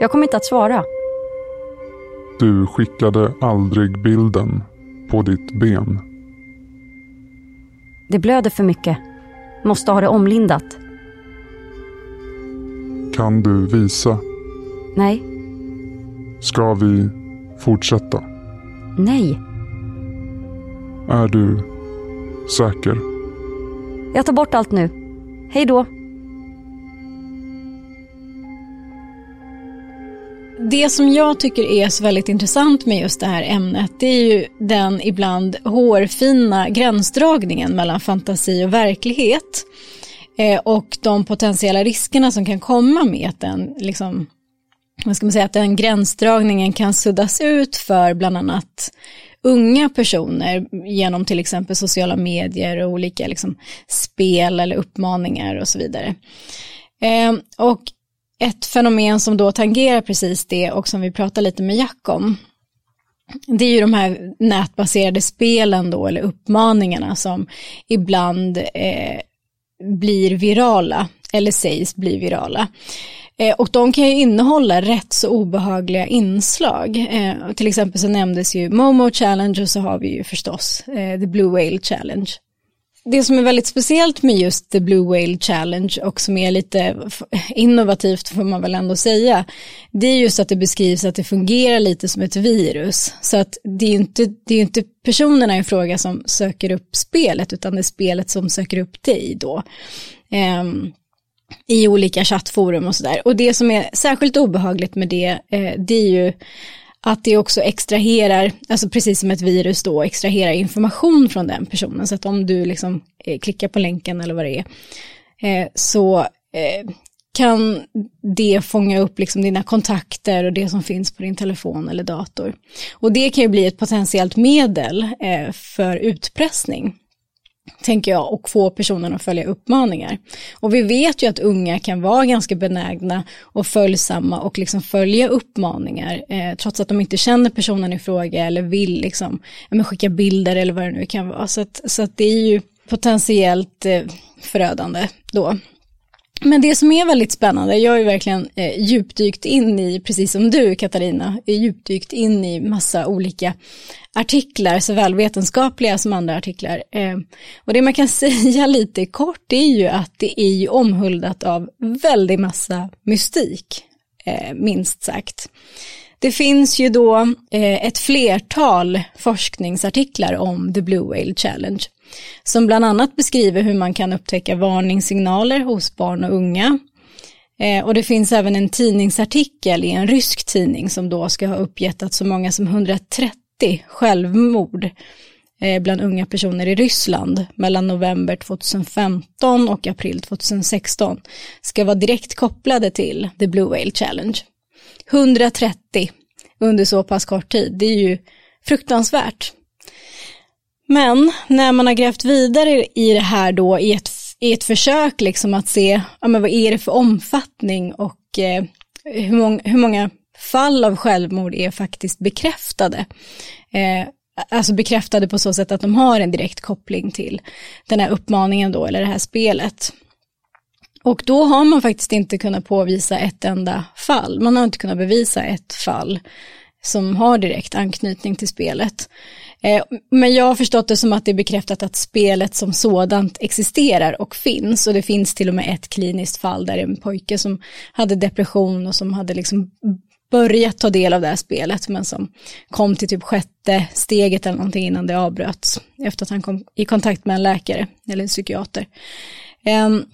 [SPEAKER 4] Jag kommer inte att svara.
[SPEAKER 3] Du skickade aldrig bilden på ditt ben.
[SPEAKER 4] Det blöder för mycket. Måste ha det omlindat.
[SPEAKER 3] Kan du visa?
[SPEAKER 4] Nej.
[SPEAKER 3] Ska vi fortsätta?
[SPEAKER 4] Nej.
[SPEAKER 3] Är du säker?
[SPEAKER 4] Jag tar bort allt nu. Hej då.
[SPEAKER 5] Det som jag tycker är så väldigt intressant med just det här ämnet det är ju den ibland hårfina gränsdragningen mellan fantasi och verklighet. Eh, och de potentiella riskerna som kan komma med att den, liksom, vad ska man säga, att den gränsdragningen kan suddas ut för bland annat unga personer genom till exempel sociala medier och olika liksom, spel eller uppmaningar och så vidare. Eh, och ett fenomen som då tangerar precis det och som vi pratar lite med Jack om, det är ju de här nätbaserade spelen då, eller uppmaningarna som ibland eh, blir virala, eller sägs bli virala. Eh, och de kan ju innehålla rätt så obehagliga inslag. Eh, till exempel så nämndes ju Momo Challenge och så har vi ju förstås eh, The Blue Whale Challenge. Det som är väldigt speciellt med just The Blue Whale Challenge och som är lite innovativt får man väl ändå säga, det är just att det beskrivs att det fungerar lite som ett virus. Så att det är inte, det är inte personerna i fråga som söker upp spelet utan det är spelet som söker upp dig då. Um, i olika chattforum och sådär. Och det som är särskilt obehagligt med det, eh, det är ju att det också extraherar, alltså precis som ett virus då, extraherar information från den personen. Så att om du liksom eh, klickar på länken eller vad det är, eh, så eh, kan det fånga upp liksom dina kontakter och det som finns på din telefon eller dator. Och det kan ju bli ett potentiellt medel eh, för utpressning tänker jag, och få personen att följa uppmaningar. Och vi vet ju att unga kan vara ganska benägna och följsamma och liksom följa uppmaningar, eh, trots att de inte känner personen i fråga eller vill liksom, ja, skicka bilder eller vad det nu kan vara. Så att, så att det är ju potentiellt eh, förödande då. Men det som är väldigt spännande, jag har ju verkligen eh, djupdykt in i, precis som du Katarina, eh, djupdykt in i massa olika artiklar, såväl vetenskapliga som andra artiklar. Eh, och det man kan säga lite kort det är ju att det är ju omhuldat av väldigt massa mystik, eh, minst sagt. Det finns ju då eh, ett flertal forskningsartiklar om The Blue Whale Challenge som bland annat beskriver hur man kan upptäcka varningssignaler hos barn och unga. Eh, och det finns även en tidningsartikel i en rysk tidning som då ska ha uppgett att så många som 130 självmord eh, bland unga personer i Ryssland mellan november 2015 och april 2016 ska vara direkt kopplade till The Blue Whale Challenge. 130 under så pass kort tid, det är ju fruktansvärt. Men när man har grävt vidare i det här då i ett, i ett försök liksom att se ja, men vad är det för omfattning och eh, hur, mång, hur många fall av självmord är faktiskt bekräftade. Eh, alltså bekräftade på så sätt att de har en direkt koppling till den här uppmaningen då, eller det här spelet. Och då har man faktiskt inte kunnat påvisa ett enda fall. Man har inte kunnat bevisa ett fall som har direkt anknytning till spelet. Eh, men jag har förstått det som att det är bekräftat att spelet som sådant existerar och finns. Och det finns till och med ett kliniskt fall där en pojke som hade depression och som hade liksom börjat ta del av det här spelet men som kom till typ sjätte steget eller någonting innan det avbröts efter att han kom i kontakt med en läkare eller en psykiater. Ehm,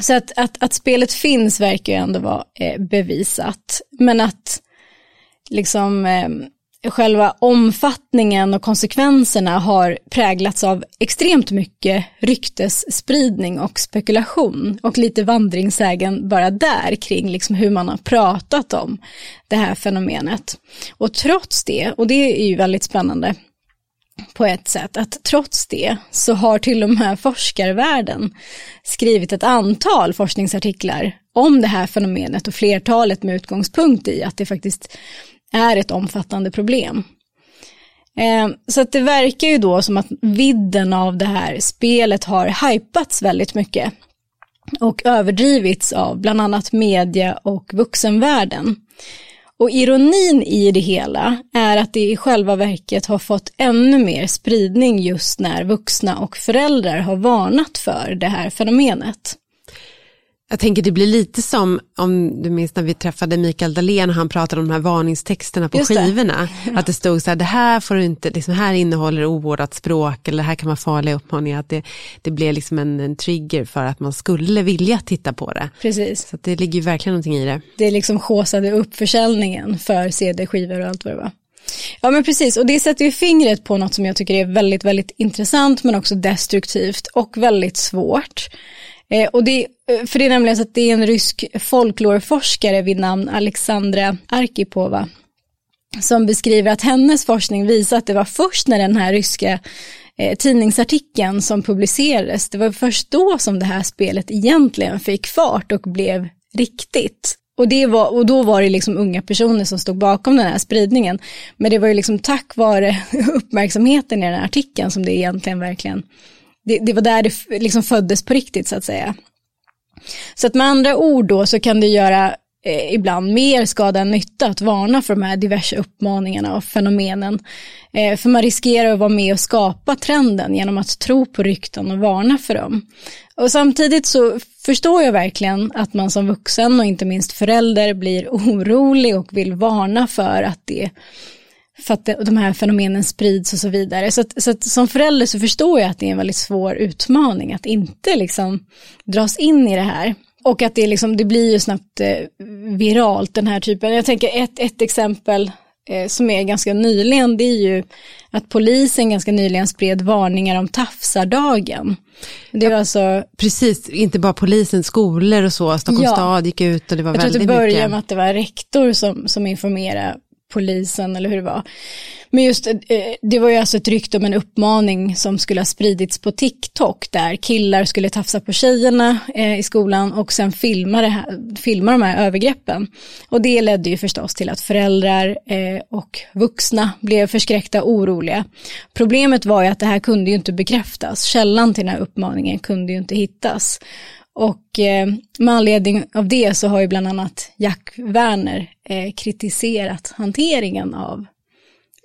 [SPEAKER 5] så att, att, att, spelet finns verkar ju ändå vara eh, bevisat men att liksom eh, själva omfattningen och konsekvenserna har präglats av extremt mycket ryktesspridning och spekulation och lite vandringssägen bara där kring liksom hur man har pratat om det här fenomenet. Och trots det, och det är ju väldigt spännande på ett sätt, att trots det så har till och med forskarvärlden skrivit ett antal forskningsartiklar om det här fenomenet och flertalet med utgångspunkt i att det faktiskt är ett omfattande problem. Eh, så att det verkar ju då som att vidden av det här spelet har hypats väldigt mycket och överdrivits av bland annat media och vuxenvärlden. Och ironin i det hela är att det i själva verket har fått ännu mer spridning just när vuxna och föräldrar har varnat för det här fenomenet.
[SPEAKER 6] Jag tänker det blir lite som, om du minns när vi träffade Mikael Dahlén och han pratade om de här varningstexterna på Just skivorna. Det. Att det stod så här, det här får du inte, liksom här innehåller ovårdat språk eller det här kan vara farliga uppmaningar. Att det, det blev liksom en, en trigger för att man skulle vilja titta på det.
[SPEAKER 5] Precis.
[SPEAKER 6] Så det ligger ju verkligen någonting i det.
[SPEAKER 5] Det liksom håsade upp försäljningen för CD-skivor och allt vad det var. Ja men precis, och det sätter ju fingret på något som jag tycker är väldigt, väldigt intressant men också destruktivt och väldigt svårt. Eh, och det, eh, för det är nämligen så att det är en rysk folklorforskare vid namn Alexandra Arkipova som beskriver att hennes forskning visar att det var först när den här ryska eh, tidningsartikeln som publicerades, det var först då som det här spelet egentligen fick fart och blev riktigt. Och, det var, och då var det liksom unga personer som stod bakom den här spridningen. Men det var ju liksom tack vare uppmärksamheten i den här artikeln som det egentligen verkligen det, det var där det liksom föddes på riktigt så att säga. Så att med andra ord då så kan det göra eh, ibland mer skada än nytta att varna för de här diverse uppmaningarna och fenomenen. Eh, för man riskerar att vara med och skapa trenden genom att tro på rykten och varna för dem. Och samtidigt så förstår jag verkligen att man som vuxen och inte minst förälder blir orolig och vill varna för att det för att de här fenomenen sprids och så vidare. Så, att, så att som förälder så förstår jag att det är en väldigt svår utmaning att inte liksom dras in i det här. Och att det, liksom, det blir ju snabbt eh, viralt den här typen. Jag tänker ett, ett exempel eh, som är ganska nyligen, det är ju att polisen ganska nyligen spred varningar om tafsardagen. Det var alltså...
[SPEAKER 6] Precis, inte bara polisen, skolor och så, Stockholms ja, stad gick ut och det var väldigt mycket. Jag tror
[SPEAKER 5] att det började med att det var rektor som, som informerade polisen eller hur det var. Men just eh, det var ju alltså ett rykte om en uppmaning som skulle ha spridits på TikTok där killar skulle tafsa på tjejerna eh, i skolan och sen filma, det här, filma de här övergreppen. Och det ledde ju förstås till att föräldrar eh, och vuxna blev förskräckta och oroliga. Problemet var ju att det här kunde ju inte bekräftas. Källan till den här uppmaningen kunde ju inte hittas. Och eh, med anledning av det så har ju bland annat Jack Werner eh, kritiserat hanteringen av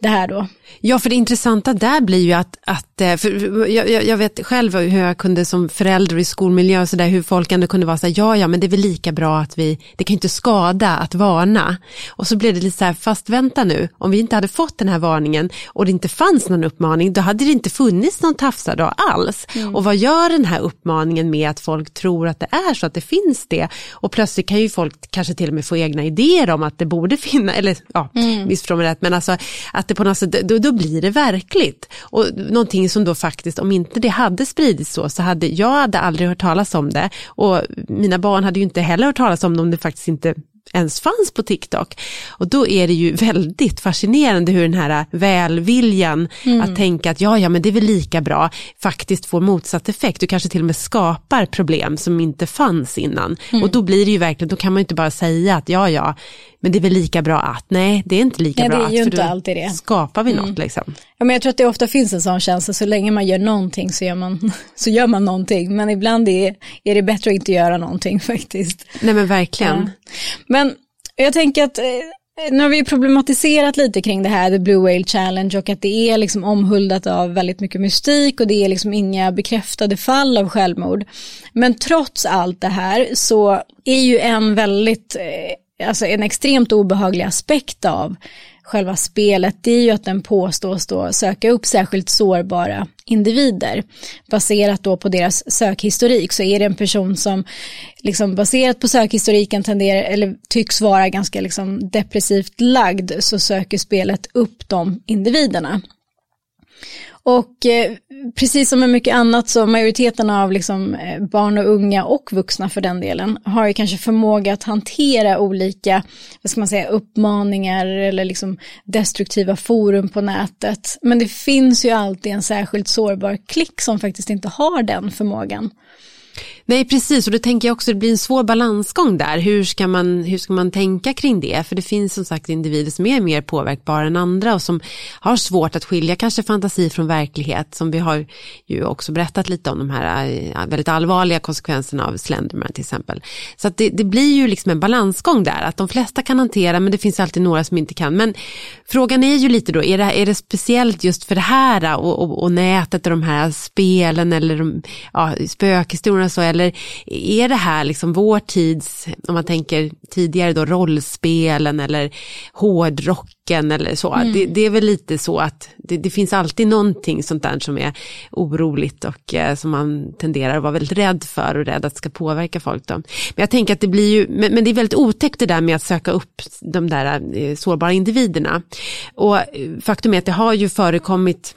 [SPEAKER 5] det här då.
[SPEAKER 6] Ja, för det intressanta där blir ju att, att eh, för jag, jag vet själv hur jag kunde som förälder i skolmiljö och så där, hur folk ändå kunde vara så här, ja, ja, men det är väl lika bra att vi, det kan ju inte skada att varna. Och så blev det lite så här, fast vänta nu, om vi inte hade fått den här varningen och det inte fanns någon uppmaning, då hade det inte funnits någon tafsardag alls. Mm. Och vad gör den här uppmaningen med att folk tror att det är så, att det finns det? Och plötsligt kan ju folk kanske till och med få egna idéer om att det borde finnas, eller ja, mm. missförstå mig rätt, men alltså att det på något sätt, då, då blir det verkligt. Och någonting som då faktiskt, om inte det hade spridits så, så hade jag hade aldrig hört talas om det. Och mina barn hade ju inte heller hört talas om det om det faktiskt inte ens fanns på TikTok. Och då är det ju väldigt fascinerande hur den här välviljan mm. att tänka att ja, ja, men det är väl lika bra, faktiskt får motsatt effekt. Du kanske till och med skapar problem som inte fanns innan. Mm. Och då blir det ju verkligen, då kan man ju inte bara säga att ja, ja, men det är väl lika bra att, nej, det är inte lika
[SPEAKER 5] nej,
[SPEAKER 6] bra
[SPEAKER 5] att,
[SPEAKER 6] för
[SPEAKER 5] inte alltid det.
[SPEAKER 6] skapar vi mm. något liksom.
[SPEAKER 5] Ja, men jag tror att det ofta finns en sån känsla, så länge man gör någonting så gör man, så gör man någonting, men ibland är, är det bättre att inte göra någonting faktiskt.
[SPEAKER 6] Nej men verkligen. Ja.
[SPEAKER 5] Men jag tänker att eh, nu har vi problematiserat lite kring det här, The Blue Whale Challenge och att det är liksom omhuldat av väldigt mycket mystik och det är liksom inga bekräftade fall av självmord. Men trots allt det här så är ju en väldigt, eh, alltså en extremt obehaglig aspekt av själva spelet, det är ju att den påstås då söka upp särskilt sårbara individer. Baserat då på deras sökhistorik så är det en person som liksom baserat på sökhistoriken tenderar eller tycks vara ganska liksom depressivt lagd så söker spelet upp de individerna. Och eh, precis som med mycket annat så majoriteten av liksom, eh, barn och unga och vuxna för den delen har ju kanske förmåga att hantera olika, vad ska man säga, uppmaningar eller liksom destruktiva forum på nätet. Men det finns ju alltid en särskilt sårbar klick som faktiskt inte har den förmågan.
[SPEAKER 6] Nej precis och då tänker jag också att det blir en svår balansgång där. Hur ska, man, hur ska man tänka kring det? För det finns som sagt individer som är mer påverkbara än andra och som har svårt att skilja kanske fantasi från verklighet. Som vi har ju också berättat lite om de här eh, väldigt allvarliga konsekvenserna av Slenderman till exempel. Så att det, det blir ju liksom en balansgång där. Att de flesta kan hantera men det finns alltid några som inte kan. Men frågan är ju lite då, är det, är det speciellt just för det här och, och, och nätet och de här spelen eller de, ja, spökhistorierna så eller är det här liksom vår tids, om man tänker tidigare då rollspelen eller hårdrocken eller så. Mm. Det, det, är väl lite så att det, det, finns alltid någonting sånt där som är oroligt och eh, som man tenderar att vara väldigt rädd för och rädd att ska påverka folk. Då. Men jag tänker att det blir ju, men, men det är väldigt otäckt det där med att söka upp de där eh, sårbara individerna. Och eh, faktum är att det har ju förekommit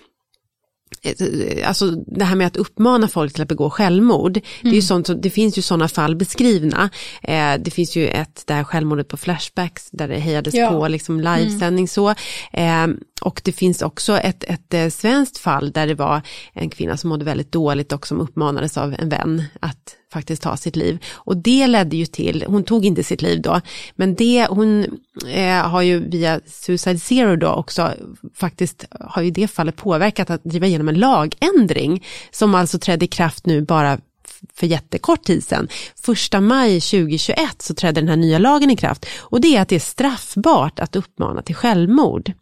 [SPEAKER 6] alltså det här med att uppmana folk till att begå självmord, mm. det, är ju mm. sånt, det finns ju sådana fall beskrivna. Eh, det finns ju ett, det här självmordet på Flashbacks där det hejades ja. på liksom livesändning mm. så. Eh, och det finns också ett, ett, eh, svenskt fall där det var en kvinna som mådde väldigt dåligt och som uppmanades av en vän att faktiskt ta sitt liv. Och det ledde ju till, hon tog inte sitt liv då, men det, hon eh, har ju via Suicide Zero då också faktiskt har ju det fallet påverkat att driva igenom en lagändring som alltså trädde i kraft nu bara för jättekort tid sedan. Första maj 2021 så trädde den här nya lagen i kraft och det är att det är straffbart att uppmana till självmord.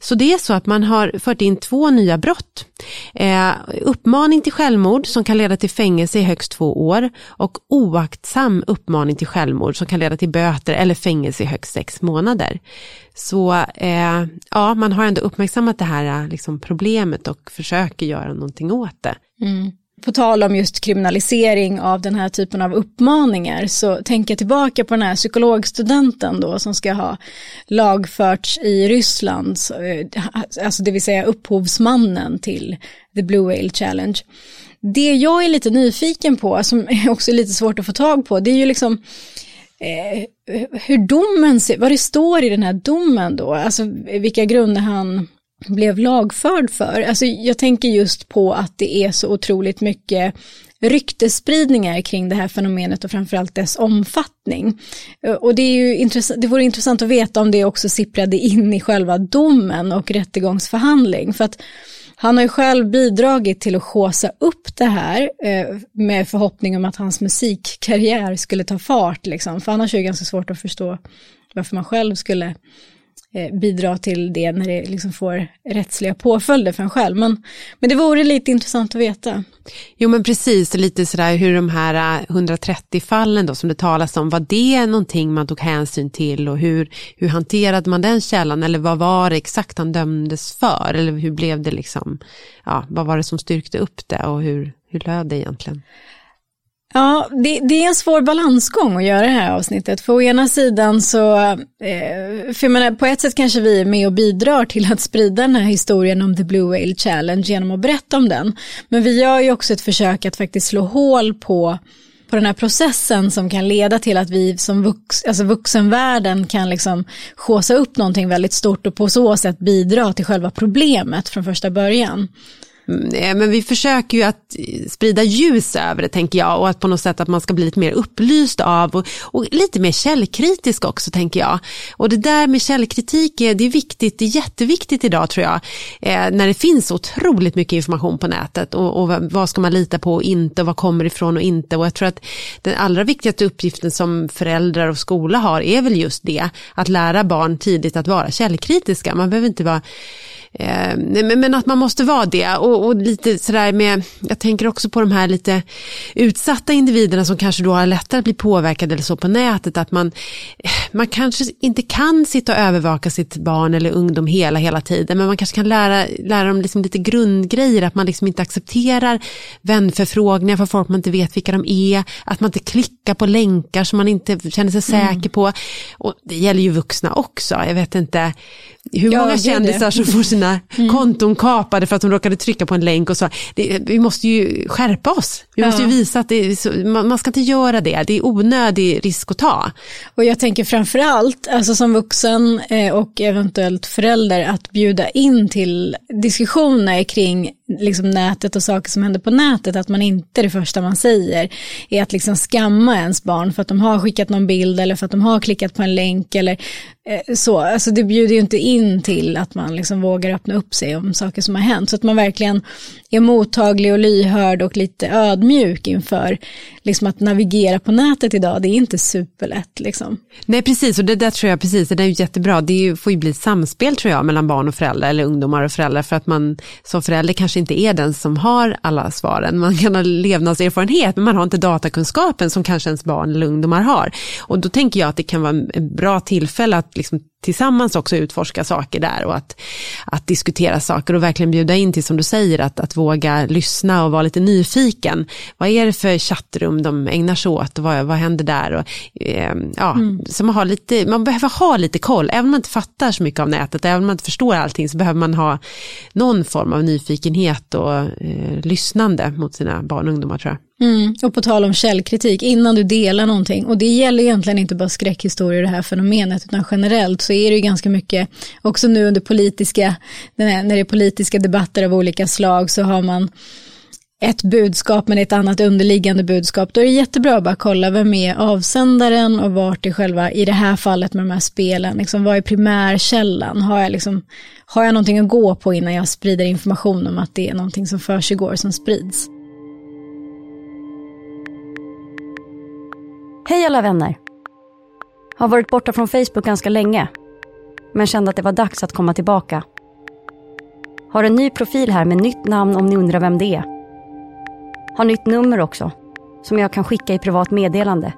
[SPEAKER 6] Så det är så att man har fört in två nya brott. Eh, uppmaning till självmord som kan leda till fängelse i högst två år och oaktsam uppmaning till självmord som kan leda till böter eller fängelse i högst sex månader. Så eh, ja, man har ändå uppmärksammat det här eh, liksom, problemet och försöker göra någonting åt det.
[SPEAKER 5] Mm på tal om just kriminalisering av den här typen av uppmaningar så tänker jag tillbaka på den här psykologstudenten då som ska ha lagförts i Ryssland, eh, alltså det vill säga upphovsmannen till The Blue Whale Challenge. Det jag är lite nyfiken på, som är också lite svårt att få tag på, det är ju liksom eh, hur domen ser, vad det står i den här domen då, alltså vilka grunder han blev lagförd för. Alltså jag tänker just på att det är så otroligt mycket ryktespridningar kring det här fenomenet och framförallt dess omfattning. Eh, och det, är ju intressant, det vore intressant att veta om det också sipprade in i själva domen och rättegångsförhandling. För att han har ju själv bidragit till att håsa upp det här eh, med förhoppning om att hans musikkarriär skulle ta fart. Liksom. För annars är det ganska svårt att förstå varför man själv skulle Eh, bidra till det när det liksom får rättsliga påföljder för en själv. Men, men det vore lite intressant att veta.
[SPEAKER 6] Jo men precis, lite sådär hur de här eh, 130 fallen då som det talas om, var det någonting man tog hänsyn till och hur, hur hanterade man den källan eller vad var det exakt han dömdes för eller hur blev det liksom, ja vad var det som styrkte upp det och hur, hur löd det egentligen?
[SPEAKER 5] Ja, det, det, är en svår balansgång att göra det här avsnittet. För å ena sidan så, eh, för menar, på ett sätt kanske vi är med och bidrar till att sprida den här historien om The Blue Whale Challenge genom att berätta om den. Men vi gör ju också ett försök att faktiskt slå hål på på den här processen som kan leda till att vi som vux, alltså vuxenvärlden kan liksom skåsa upp någonting väldigt stort och på så sätt bidra till själva problemet från första början.
[SPEAKER 6] Mm, eh, men vi försöker ju att eh, sprida ljus över det tänker jag och att på något sätt att man ska bli lite mer upplyst av och, och lite mer källkritisk också tänker jag. Och det där med källkritik är, det är viktigt, det är jätteviktigt idag tror jag. Eh, när det finns otroligt mycket information på nätet och, och, vad ska man lita på och inte och vad kommer ifrån och inte. Och jag tror att den allra viktigaste uppgiften som föräldrar och skola har är väl just det, att lära barn tidigt att vara källkritiska. Man behöver inte vara Eh, men att man måste vara det och, och, lite sådär med, jag tänker också på de här lite utsatta individerna som kanske då har lättare att bli påverkade eller så på nätet, att man, man kanske inte kan sitta och övervaka sitt barn eller ungdom hela, hela tiden, men man kanske kan lära, lära dem liksom lite grundgrejer, att man liksom inte accepterar vänförfrågningar för folk man inte vet vilka de är, att man inte klickar på länkar som man inte känner sig mm. säker på. Och det gäller ju vuxna också, jag vet inte hur ja, många kändisar som får sina mm. konton kapade för att de råkade trycka på en länk och så. Det, vi måste ju skärpa oss. Vi ja. måste ju visa att så, man, man, ska inte göra det. Det är onödig risk att ta.
[SPEAKER 5] Och jag tänker framförallt, alltså som vuxen eh, och eventuellt förälder, att bjuda in till diskussioner kring liksom nätet och saker som händer på nätet, att man inte det första man säger är att liksom skamma ens barn för att de har skickat någon bild eller för att de har klickat på en länk eller eh, så. Alltså det bjuder ju inte in till att man liksom vågar öppna upp sig om saker som har hänt. Så att man verkligen är mottaglig och lyhörd och lite ödmjuk inför liksom att navigera på nätet idag. Det är inte superlätt liksom.
[SPEAKER 6] Nej precis och det där tror jag precis, det är ju jättebra. Det är ju, får ju bli ett samspel tror jag mellan barn och föräldrar eller ungdomar och föräldrar för att man som förälder kanske inte är den som har alla svaren. Man kan ha levnadserfarenhet men man har inte datakunskapen som kanske ens barn eller ungdomar har. Och då tänker jag att det kan vara ett bra tillfälle att liksom tillsammans också utforska saker där och att, att diskutera saker och verkligen bjuda in till som du säger att, att våga lyssna och vara lite nyfiken. Vad är det för chattrum de ägnar sig åt och vad, vad händer där? Och, eh, ja, mm. så man, har lite, man behöver ha lite koll, även om man inte fattar så mycket av nätet, även om man inte förstår allting så behöver man ha någon form av nyfikenhet och eh, lyssnande mot sina barn och ungdomar tror jag.
[SPEAKER 5] Mm. Och på tal om källkritik, innan du delar någonting, och det gäller egentligen inte bara skräckhistorier det här fenomenet, utan generellt så är det ju ganska mycket, också nu under politiska, när det är politiska debatter av olika slag så har man ett budskap men ett annat underliggande budskap, då är det jättebra att bara kolla vem är avsändaren och vart är själva, i det här fallet med de här spelen, liksom, vad är primärkällan? Har jag, liksom, har jag någonting att gå på innan jag sprider information om att det är någonting som försiggår som sprids?
[SPEAKER 4] Hej alla vänner! Har varit borta från Facebook ganska länge, men kände att det var dags att komma tillbaka. Har en ny profil här med nytt namn om ni undrar vem det är. Har nytt nummer också, som jag kan skicka i privat meddelande.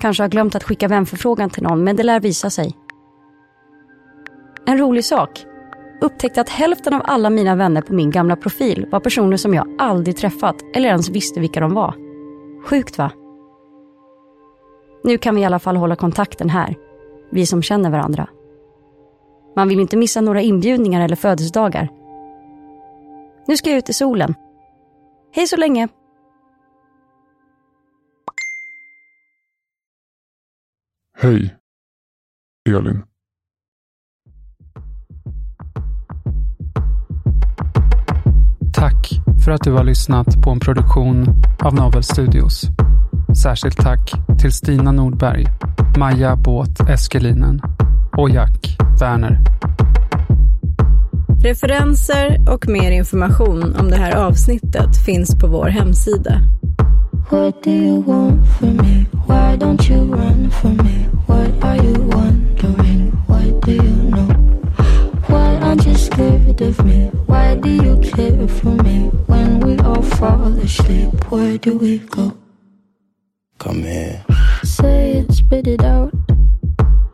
[SPEAKER 4] Kanske har glömt att skicka vänförfrågan till någon, men det lär visa sig. En rolig sak. Upptäckte att hälften av alla mina vänner på min gamla profil var personer som jag aldrig träffat eller ens visste vilka de var. Sjukt va? Nu kan vi i alla fall hålla kontakten här, vi som känner varandra. Man vill inte missa några inbjudningar eller födelsedagar. Nu ska jag ut i solen. Hej så länge!
[SPEAKER 3] Hej, Elin.
[SPEAKER 2] Tack för att du har lyssnat på en produktion av Novel Studios. Särskilt tack till Stina Nordberg, Maja Båt Eskelinen och Jack Werner.
[SPEAKER 5] Referenser och mer information om det här avsnittet finns på vår hemsida. What do you want from me? Why don't you run from me? What are you wondering? What do you know? Why aren't you scared of me? Why do you care for me? When we all fall asleep, where do we go? Come here. Say it, spit it out.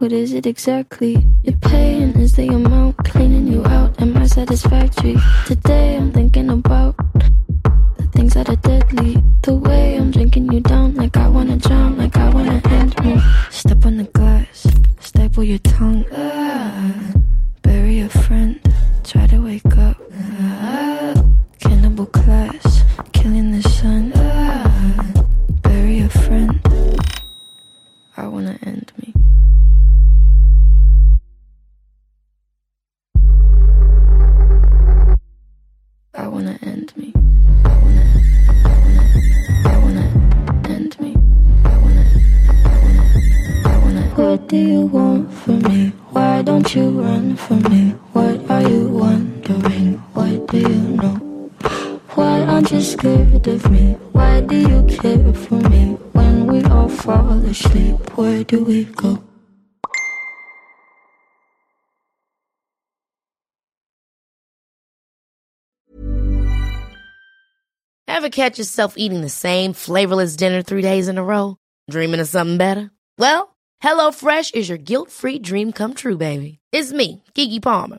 [SPEAKER 5] What is it exactly? Your pain is the amount cleaning you out. Am I satisfactory? Today I'm thinking about the things that are deadly. The way I'm drinking you down, like I wanna drown, like I wanna end me. Step on the glass, staple your tongue. Ah, bury a friend, try to wake up. Ah, cannibal class, killing the sun.
[SPEAKER 11] Of me? Why do you care for me? When we all fall asleep, where do we go?
[SPEAKER 12] Ever catch yourself eating the same flavorless dinner three days in a row? Dreaming of something better? Well, HelloFresh is your guilt-free dream come true, baby. It's me, Kiki Palmer.